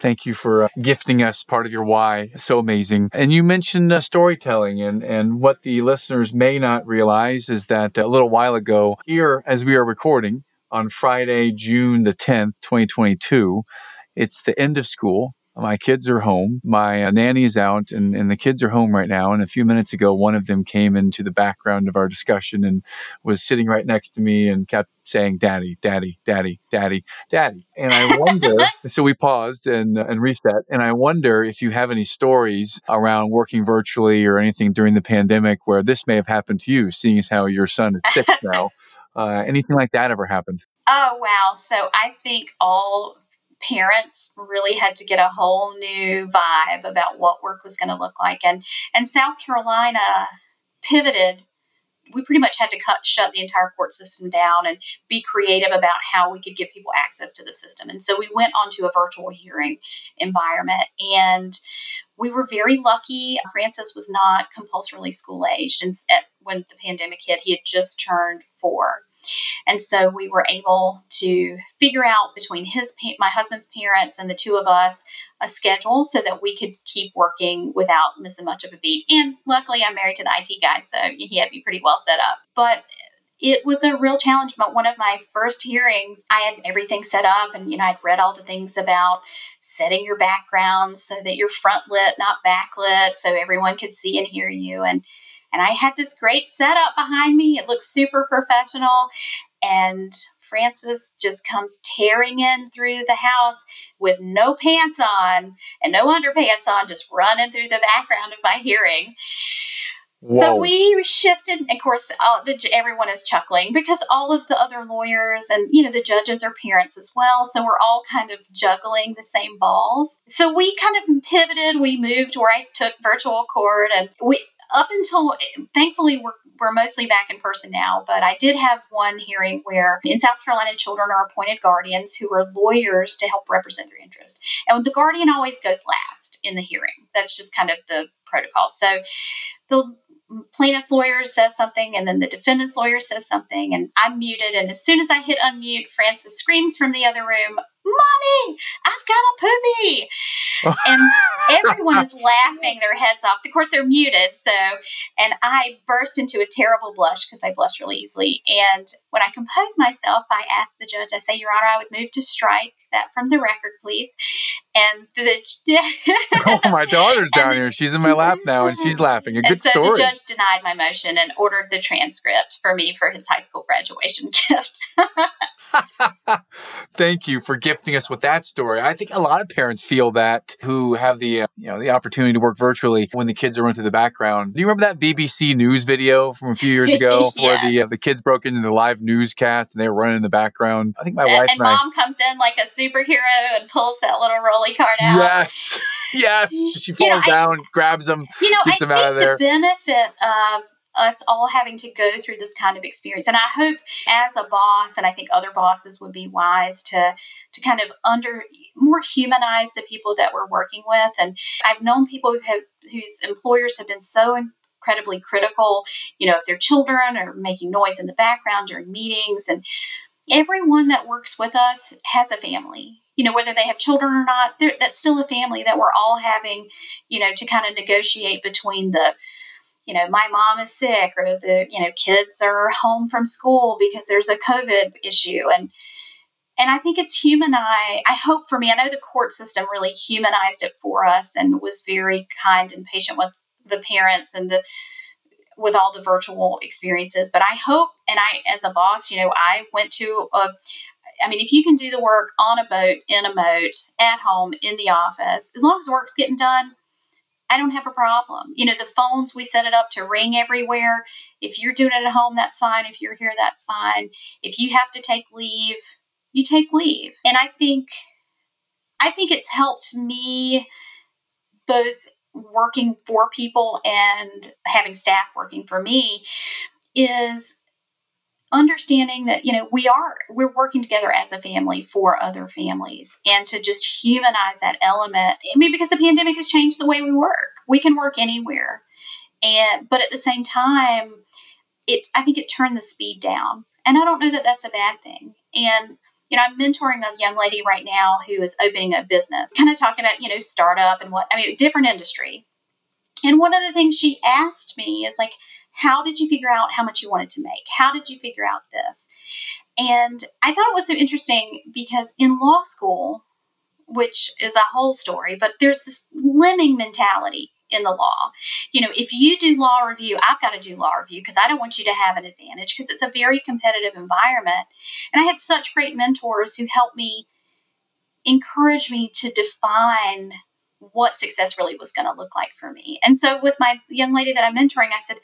Thank you for uh, gifting us part of your why. So amazing. And you mentioned uh, storytelling, and, and what the listeners may not realize is that a little while ago, here as we are recording on Friday, June the 10th, 2022, it's the end of school my kids are home. My uh, nanny is out, and, and the kids are home right now. And a few minutes ago, one of them came into the background of our discussion and was sitting right next to me and kept saying, Daddy, Daddy, Daddy, Daddy, Daddy. And I wonder, (laughs) so we paused and, and reset. And I wonder if you have any stories around working virtually or anything during the pandemic where this may have happened to you, seeing as how your son is sick (laughs) now. Uh, anything like that ever happened? Oh, wow. So I think all parents really had to get a whole new vibe about what work was going to look like. And, and South Carolina pivoted. We pretty much had to cut, shut the entire court system down and be creative about how we could give people access to the system. And so we went onto a virtual hearing environment. And we were very lucky. Francis was not compulsorily school aged. And when the pandemic hit, he had just turned four. And so we were able to figure out between his my husband's parents and the two of us a schedule so that we could keep working without missing much of a beat. And luckily, I'm married to the IT guy, so he had me pretty well set up. But it was a real challenge. But one of my first hearings, I had everything set up, and you know, I'd read all the things about setting your background so that you're front lit, not backlit, so everyone could see and hear you. And and I had this great setup behind me. It looked super professional. And Francis just comes tearing in through the house with no pants on and no underpants on, just running through the background of my hearing. Whoa. So we shifted. Of course, all the, everyone is chuckling because all of the other lawyers and you know the judges are parents as well. So we're all kind of juggling the same balls. So we kind of pivoted. We moved where I took virtual court, and we up until thankfully we're we're mostly back in person now, but I did have one hearing where in South Carolina, children are appointed guardians who are lawyers to help represent their interest. And the guardian always goes last in the hearing. That's just kind of the protocol. So the plaintiff's lawyer says something, and then the defendant's lawyer says something, and I'm muted. And as soon as I hit unmute, Francis screams from the other room, Mommy, I've got a poopy. and everyone is (laughs) laughing their heads off. Of course, they're muted. So, and I burst into a terrible blush because I blush really easily. And when I composed myself, I asked the judge, I say, Your Honor, I would move to strike that from the record, please. And the. (laughs) oh, my daughter's down here. She's in my lap now and she's laughing. A good and so story. the judge denied my motion and ordered the transcript for me for his high school graduation (laughs) gift. (laughs) Thank you for gifting us with that story. I think a lot of parents feel that who have the uh, you know the opportunity to work virtually when the kids are running through the background. Do you remember that BBC News video from a few years (laughs) ago yes. where the uh, the kids broke into the live newscast and they were running in the background? I think my and, wife and, and mom I, comes in like a superhero and pulls that little rolly cart out. Yes. (laughs) Yes. She falls You know, I- down, grabs them. You know, Gets I them out of think there. the benefit of us all having to go through this kind of experience, and I hope as a boss, and I think other bosses would be wise to to kind of under more humanize the people that we're working with. And I've known people who have whose employers have been so incredibly critical. You know, if their children are making noise in the background during meetings, and everyone that works with us has a family you know whether they have children or not that's still a family that we're all having you know to kind of negotiate between the you know my mom is sick or the you know kids are home from school because there's a covid issue. And and i think it's humanized i hope for me i know the court system really humanized it for us and was very kind and patient with the parents and the with all the virtual experiences. But i hope and i as a boss you know i went to a I mean, if you can do the work on a boat, in a moat, at home, in the office, as long as work's getting done, I don't have a problem. You know, the phones, we set it up to ring everywhere. If you're doing it at home, that's fine. If you're here, that's fine. If you have to take leave, you take leave. And I think, I think it's helped me both working for people and having staff working for me is understanding that you know we are we're working together as a family for other families. And to just humanize that element i mean because the pandemic has changed the way we work. We can work anywhere. And but at the same time it i think it turned the speed down. And i don't know that that's a bad thing. And you know i'm mentoring a young lady right now who is opening a business kind of talking about you know startup and what i mean different industry. And one of the things she asked me is like how did you figure out how much you wanted to make? How did you figure out this? And I thought it was so interesting because in law school, which is a whole story, but there's this lemming mentality in the law. You know, if you do law review, I've got to do law review because I don't want you to have an advantage because it's a very competitive environment. And I had such great mentors who helped me encourage me to define what success really was going to look like for me. And so with my young lady that I'm mentoring, I said,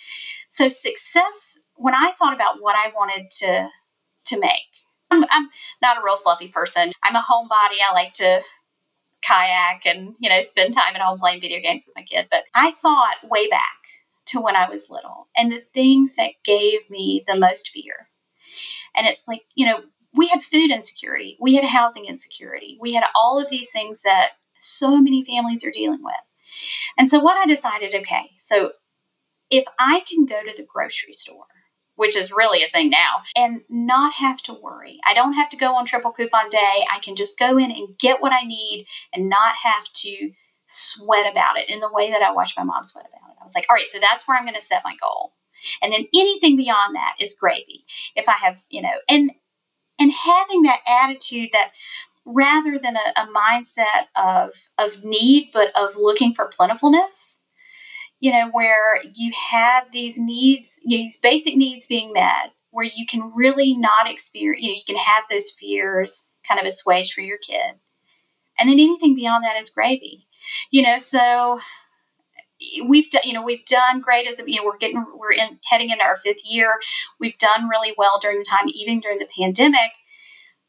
so success when I thought about what I wanted to to make. I'm, I'm not a real fluffy person. I'm a homebody. I like to kayak and, you know, spend time at home playing video games with my kid, but I thought way back to when I was little and the things that gave me the most fear. And it's like, you know, we had food insecurity, we had housing insecurity, we had all of these things that so many families are dealing with. And so, what I decided okay, so if I can go to the grocery store, which is really a thing now, and not have to worry, I don't have to go on triple coupon day. I can just go in and get what I need and not have to sweat about it in the way that I watched my mom sweat about it. I was like, all right, so that's where I'm going to set my goal. And then anything beyond that is gravy. If I have, you know, and and having that attitude that rather than a, a mindset of of need but of looking for plentifulness you know where you have these needs these basic needs being met where you can really not experience you know you can have those fears kind of assuaged for your kid. And then anything beyond that is gravy you know so we've done you know we've done great as you know we're getting we're in heading into our fifth year. We've done really well during the time even during the pandemic.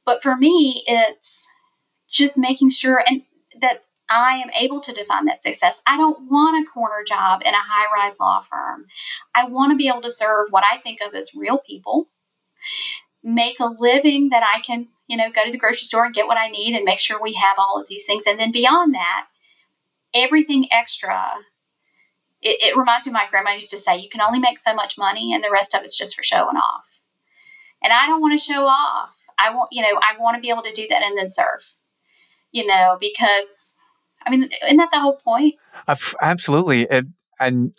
But for me it's just making sure and that I am able to define that success. I don't want a corner job in a high rise law firm. I want to be able to serve what I think of as real people, make a living that I can, you know, go to the grocery store and get what I need and make sure we have all of these things. And then beyond that, everything extra. It, it reminds me my grandma used to say, you can only make so much money and the rest of it's just for showing off. And I don't want to show off. I want, you know, I want to be able to do that and then serve you know, because I mean, isn't that the whole point? Absolutely. And, and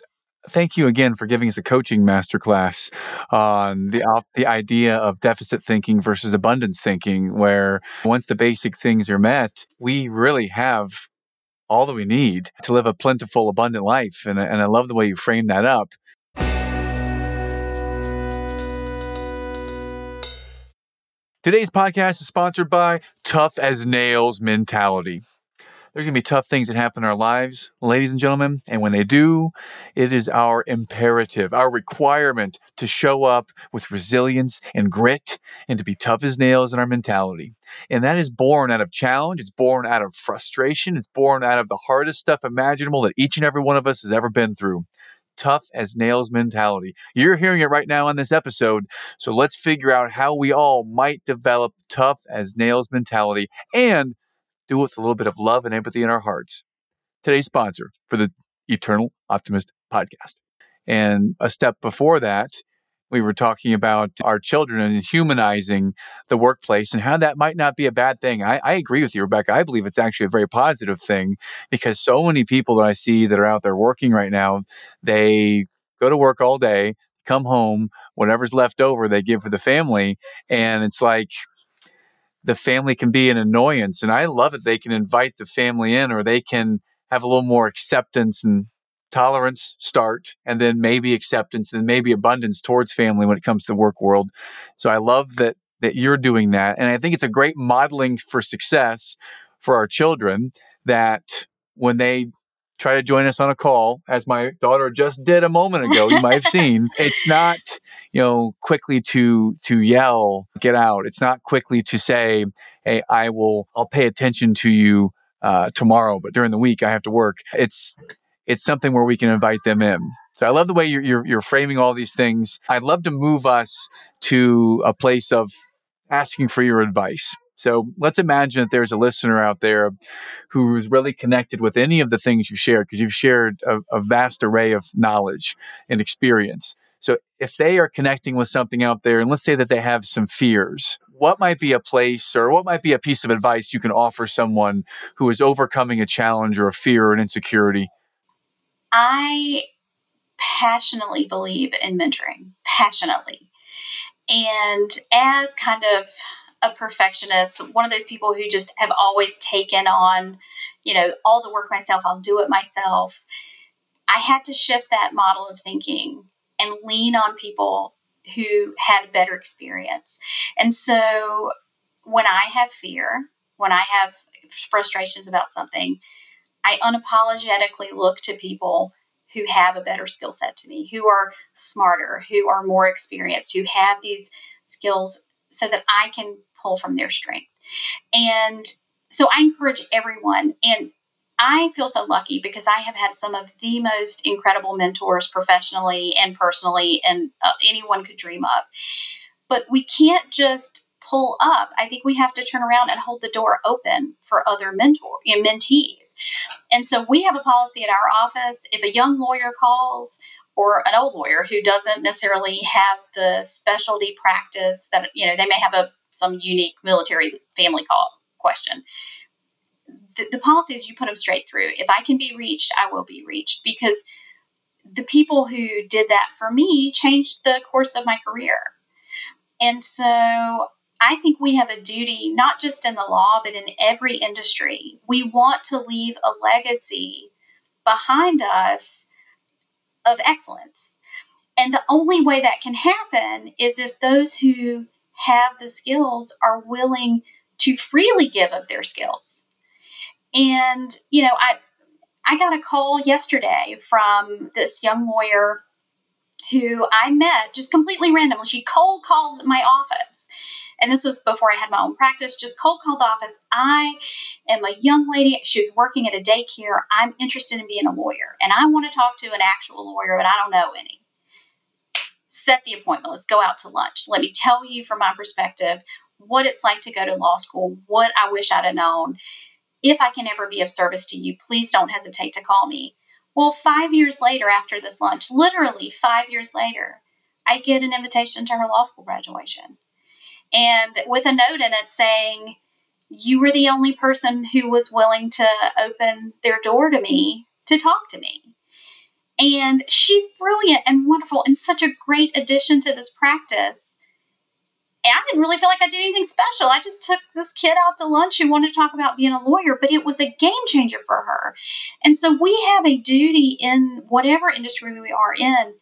thank you again for giving us a coaching masterclass on the the idea of deficit thinking versus abundance thinking where once the basic things are met we really have all that we need to live a plentiful abundant life and, and i love the way you frame that up Today's podcast is sponsored by Tough as Nails Mentality. There's going to be tough things that happen in our lives, ladies and gentlemen. And when they do, it is our imperative, our requirement to show up with resilience and grit and to be tough as nails in our mentality. And that is born out of challenge. It's born out of frustration. It's born out of the hardest stuff imaginable that each and every one of us has ever been through tough as nails mentality. You're hearing it right now on this episode. So let's figure out how we all might develop tough as nails mentality and do it with a little bit of love and empathy in our hearts. Today's sponsor for the Eternal Optimist podcast. And a step before that, we were talking about our children and humanizing the workplace and how that might not be a bad thing. I, I, agree with you, Rebecca. I believe it's actually a very positive thing because so many people that I see that are out there working right now, they go to work all day, come home, whatever's left over, they give for the family. And it's like, the family can be an annoyance. And I love it. They can invite the family in or they can have a little more acceptance and tolerance start and then maybe acceptance and maybe abundance towards family when it comes to the work world. So I love that that you're doing that. And I think it's a great modeling for success for our children that when they try to join us on a call, as my daughter just did a moment ago. You might have (laughs) seen. It's not, you know, quickly to to yell, get out. It's not quickly to say, "Hey, I will. I'll pay attention to you uh, tomorrow," but during the week I have to work. It's it's something where we can invite them in. So I love the way you're, you're, you're framing all these things. I'd love to move us to a place of asking for your advice. So let's imagine that there's a listener out there who's really connected with any of the things you shared, because you've shared a, a, vast array of knowledge and experience. So if they are connecting with something out there, and let's say that they have some fears, what might be a place or what might be a piece of advice you can offer someone who is overcoming a challenge or a fear or an insecurity? I passionately believe in mentoring, passionately. And as kind of a perfectionist, one of those people who just have always taken on, you know, all the work myself, I'll do it myself. I had to shift that model of thinking and lean on people who had a better experience. And so when I have fear, when I have frustrations about something, I unapologetically look to people who have a better skill set to me, who are smarter, who are more experienced, who have these skills so that I can pull from their strength. And so I encourage everyone, and I feel so lucky because I have had some of the most incredible mentors professionally and personally, and uh, anyone could dream of. But we can't just pull up. I think we have to turn around and hold the door open for other mentor know, mentees. And so we have a policy at our office. If a young lawyer calls or an old lawyer who doesn't necessarily have the specialty practice that you know they may have a some unique military family call question. The, the policy is you put them straight through. If I can be reached, I will be reached because the people who did that for me changed the course of my career. And so I think we have a duty, not just in the law, but in every industry. We want to leave a legacy behind us of excellence. And the only way that can happen is if those who have the skills are willing to freely give of their skills. And, you know, I I got a call yesterday from this young lawyer who I met just completely randomly. She cold called my office. And this was before I had my own practice, just cold called the office. I am a young lady. She was working at a daycare. I'm interested in being a lawyer and I want to talk to an actual lawyer, but I don't know any set the appointment. Let's go out to lunch. Let me tell you from my perspective what it's like to go to law school, what I wish I'd have known. If I can ever be of service to you, please don't hesitate to call me. Well, five years later, after this lunch, literally five years later, I get an invitation to her law school graduation. And with a note in it saying, you were the only person who was willing to open their door to me to talk to me. And she's brilliant and wonderful and such a great addition to this practice. And I didn't really feel like I did anything special. I just took this kid out to lunch who wanted to talk about being a lawyer, but it was a game changer for her. And so we have a duty in whatever industry we are in.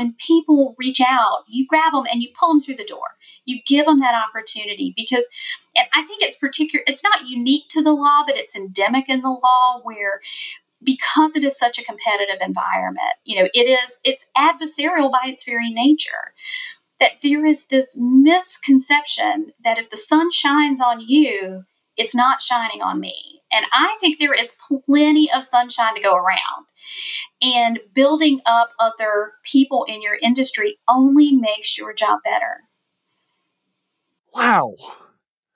When people reach out, you grab them and you pull them through the door. You give them that opportunity because, and I think it's particular, it's not unique to the law, but it's endemic in the law where because it is such a competitive environment, you know, it is, it's adversarial by its very nature that there is this misconception that if the sun shines on you, it's not shining on me. And I think there is plenty of sunshine to go around. And building up other people in your industry only makes your job better. Wow.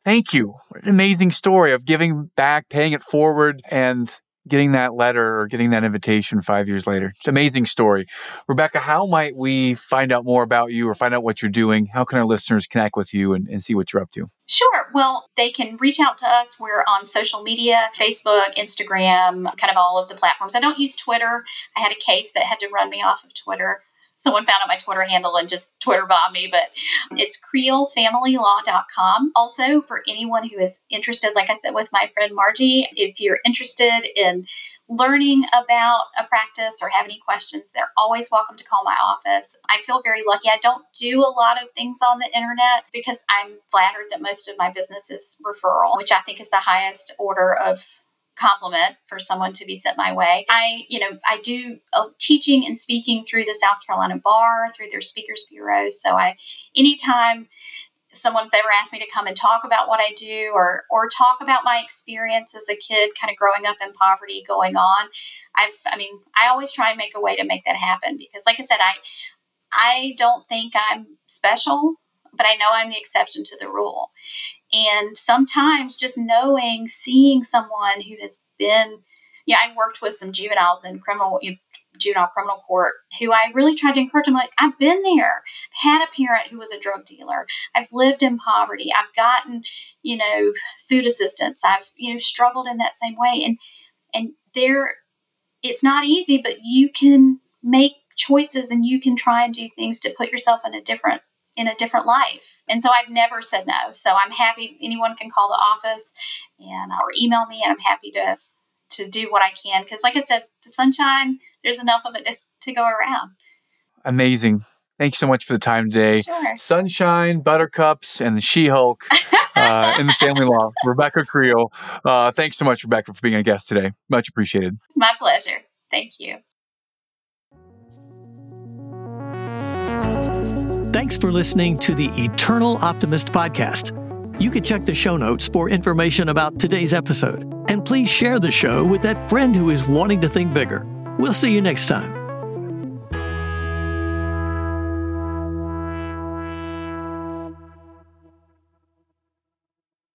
Thank you. What an amazing story of giving back, paying it forward, and getting that letter or getting that invitation five years later. It's an amazing story. Rebecca, how might we find out more about you or find out what you're doing? How can our listeners connect with you and, and see what you're up to? Sure. Well, they can reach out to us. We're on social media Facebook, Instagram, kind of all of the platforms. I don't use Twitter. I had a case that had to run me off of Twitter someone found out my Twitter handle and just Twitter bombed me, but it's creelfamilylaw.com. Also, for anyone who is interested, like I said with my friend Margie, if you're interested in learning about a practice or have any questions, they're always welcome to call my office. I feel very lucky. I don't do a lot of things on the internet because I'm flattered that most of my business is referral, which I think is the highest order of compliment for someone to be sent my way. I, you know, I do uh, teaching and speaking through the South Carolina Bar, through their speakers bureau. So I, anytime someone's ever asked me to come and talk about what I do or or talk about my experience as a kid kind of growing up in poverty going on I've I mean I always try and make a way to make that happen because like I said I I don't think I'm special but I know I'm the exception to the rule. And sometimes just knowing, seeing someone who has been, yeah, I worked with some juveniles in criminal juvenile criminal court who I really tried to encourage. Them like I've been there. Had a parent who was a drug dealer. I've lived in poverty. I've gotten you know food assistance. I've you know struggled in that same way. And and there it's not easy but you can make choices and you can try and do things to put yourself in a different in a different life. And so I've never said no. So I'm happy anyone can call the office and or email me and I'm happy to to do what I can because like I said, the sunshine, there's enough of it to go around. Amazing. Thank you so much for the time today. Sure. Sunshine, buttercups, and the She-Hulk (laughs) uh, in the family law. Rebecca Creel. Uh, thanks so much, Rebecca, for being a guest today. Much appreciated. My pleasure. Thank you. Thanks for listening to the Eternal Optimist podcast. You can check the show notes for information about today's episode. And please share the show with that friend who is wanting to think bigger. We'll see you next time.